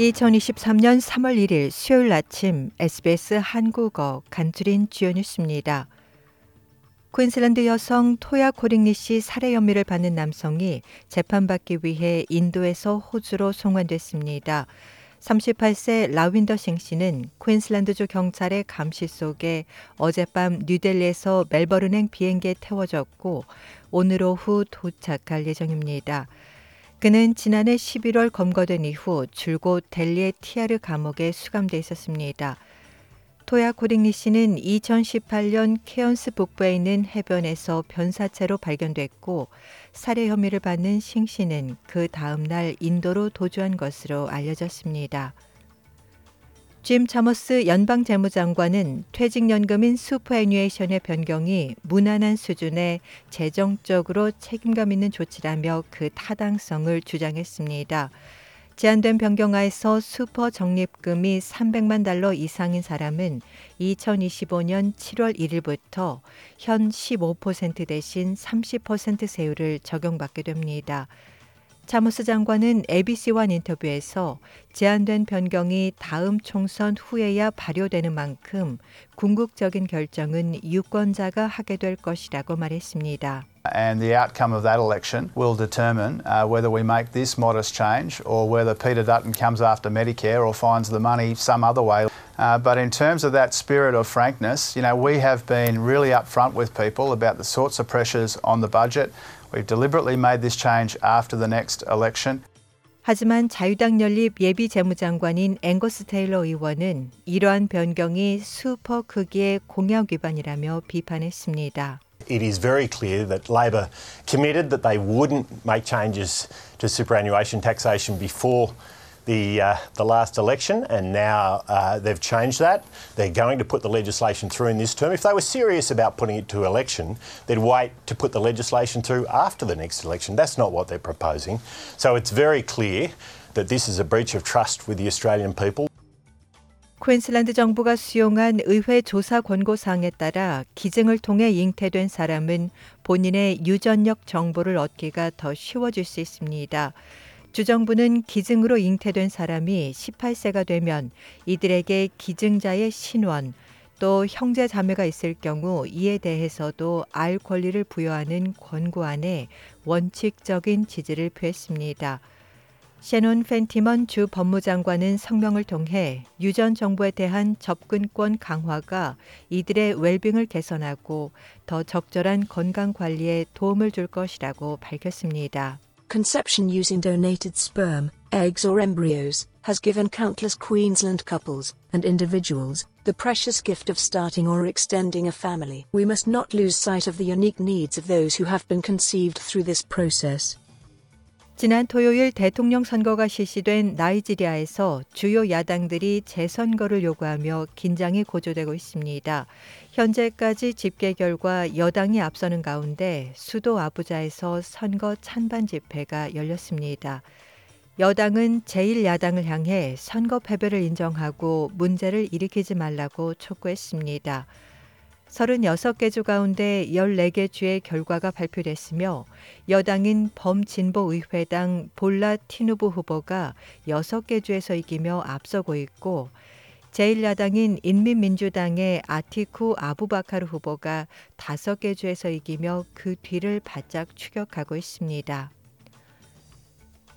2023년 3월 1일 수요일 아침 SBS 한국어 간추린 주요 뉴스입니다. 퀸슬랜드 여성 토야 코링리 씨 살해 혐의를 받는 남성이 재판받기 위해 인도에서 호주로 송환됐습니다. 38세 라윈더 싱 씨는 퀸슬랜드주 경찰의 감시 속에 어젯밤 뉴델리에서 멜버른행 비행기에 태워졌고 오늘 오후 도착할 예정입니다. 그는 지난해 11월 검거된 이후 줄곧 델리의 티하르 감옥에 수감돼 있었습니다. 토야 코딩리 씨는 2018년 케언스 북부에 있는 해변에서 변사체로 발견됐고 살해 혐의를 받는 싱 씨는 그 다음 날 인도로 도주한 것으로 알려졌습니다. 짐 차머스 연방 재무장관은 퇴직연금인 superannuation의 변경이 무난한 수준의 재정적으로 책임감 있는 조치라며 그 타당성을 주장했습니다. 제한된 변경하에서 슈퍼 적립금이 300만 달러 이상인 사람은 2025년 7월 1일부터 현 15% 대신 30% 세율을 적용받게 됩니다. 차무스 장관은 ABC와 인터뷰에서 제한된 변경이 다음 총선 후에야 발효되는 만큼 궁극적인 결정은 유권자가 하게 될 것이라고 말했습니다. And the outcome of that election will determine uh, whether we make this modest change or whether Peter Dutton comes after Medicare or finds the money some other way. Uh, but in terms of that spirit of frankness, you know, we have been really upfront with people about the sorts of pressures on the budget. We've deliberately made this change after the next election. 하지만 자유당 연립 예비 재무장관인 앵거스 테일러 의원은 이러한 변경이 슈퍼 크기의 공약 위반이라며 비판했습니다. It is very clear that Labor committed that they wouldn't make changes to superannuation taxation before the, uh, the last election, and now uh, they've changed that. They're going to put the legislation through in this term. If they were serious about putting it to election, they'd wait to put the legislation through after the next election. That's not what they're proposing. So it's very clear that this is a breach of trust with the Australian people. 퀸슬랜드 정부가 수용한 의회 조사 권고 사항에 따라 기증을 통해 잉태된 사람은 본인의 유전력 정보를 얻기가 더 쉬워질 수 있습니다. 주정부는 기증으로 잉태된 사람이 18세가 되면 이들에게 기증자의 신원, 또 형제 자매가 있을 경우 이에 대해서도 알 권리를 부여하는 권고안에 원칙적인 지지를 표했습니다. 셰논 펜티먼 주 법무장관은 성명을 통해 유전 정보에 대한 접근권 강화가 이들의 웰빙을 개선하고 더 적절한 건강 관리에 도움을 줄 것이라고 밝혔습니다. Conception using donated sperm, eggs, or embryos has given countless Queensland couples and individuals the precious gift of starting or extending a family. We must not lose sight of the unique needs of those who have been conceived through this process. 지난 토요일 대통령 선거가 실시된 나이지리아에서 주요 야당들이 재선거를 요구하며 긴장이 고조되고 있습니다. 현재까지 집계 결과 여당이 앞서는 가운데 수도 아부자에서 선거 찬반 집회가 열렸습니다. 여당은 제1야당을 향해 선거 패배를 인정하고 문제를 일으키지 말라고 촉구했습니다. 36개 주 가운데 14개 주의 결과가 발표됐으며 여당인 범진보의회당 볼라 티누브 후보가 6개 주에서 이기며 앞서고 있고 제1야당인 인민민주당의 아티쿠 아부바카르 후보가 5개 주에서 이기며 그 뒤를 바짝 추격하고 있습니다.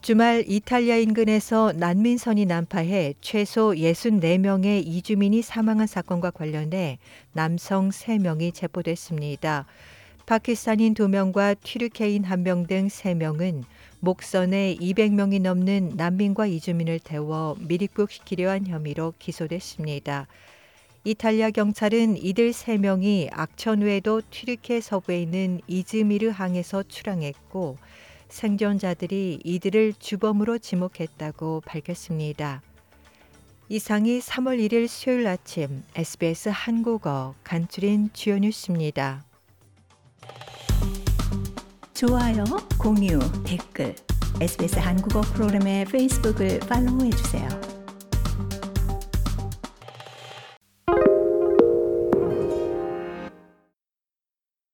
주말 이탈리아 인근에서 난민선이 난파해 최소 64명의 이주민이 사망한 사건과 관련해 남성 3명이 체포됐습니다. 파키스탄인 2명과 튀르케인 1명 등 3명은 목선에 200명이 넘는 난민과 이주민을 태워 미립국시키려 한 혐의로 기소됐습니다. 이탈리아 경찰은 이들 3명이 악천 외에도 튀르케 서부에 있는 이즈미르 항에서 출항했고 생존자들이 이들을 주범으로 지목했다고 밝혔습니다. 이상이 3월 1일 수요일 아침 SBS 한국어 간추린 주요 뉴스입니다. 좋아요, 공유, 댓글, SBS 한국어 프로그램의 페이스북을 팔로우해 주세요.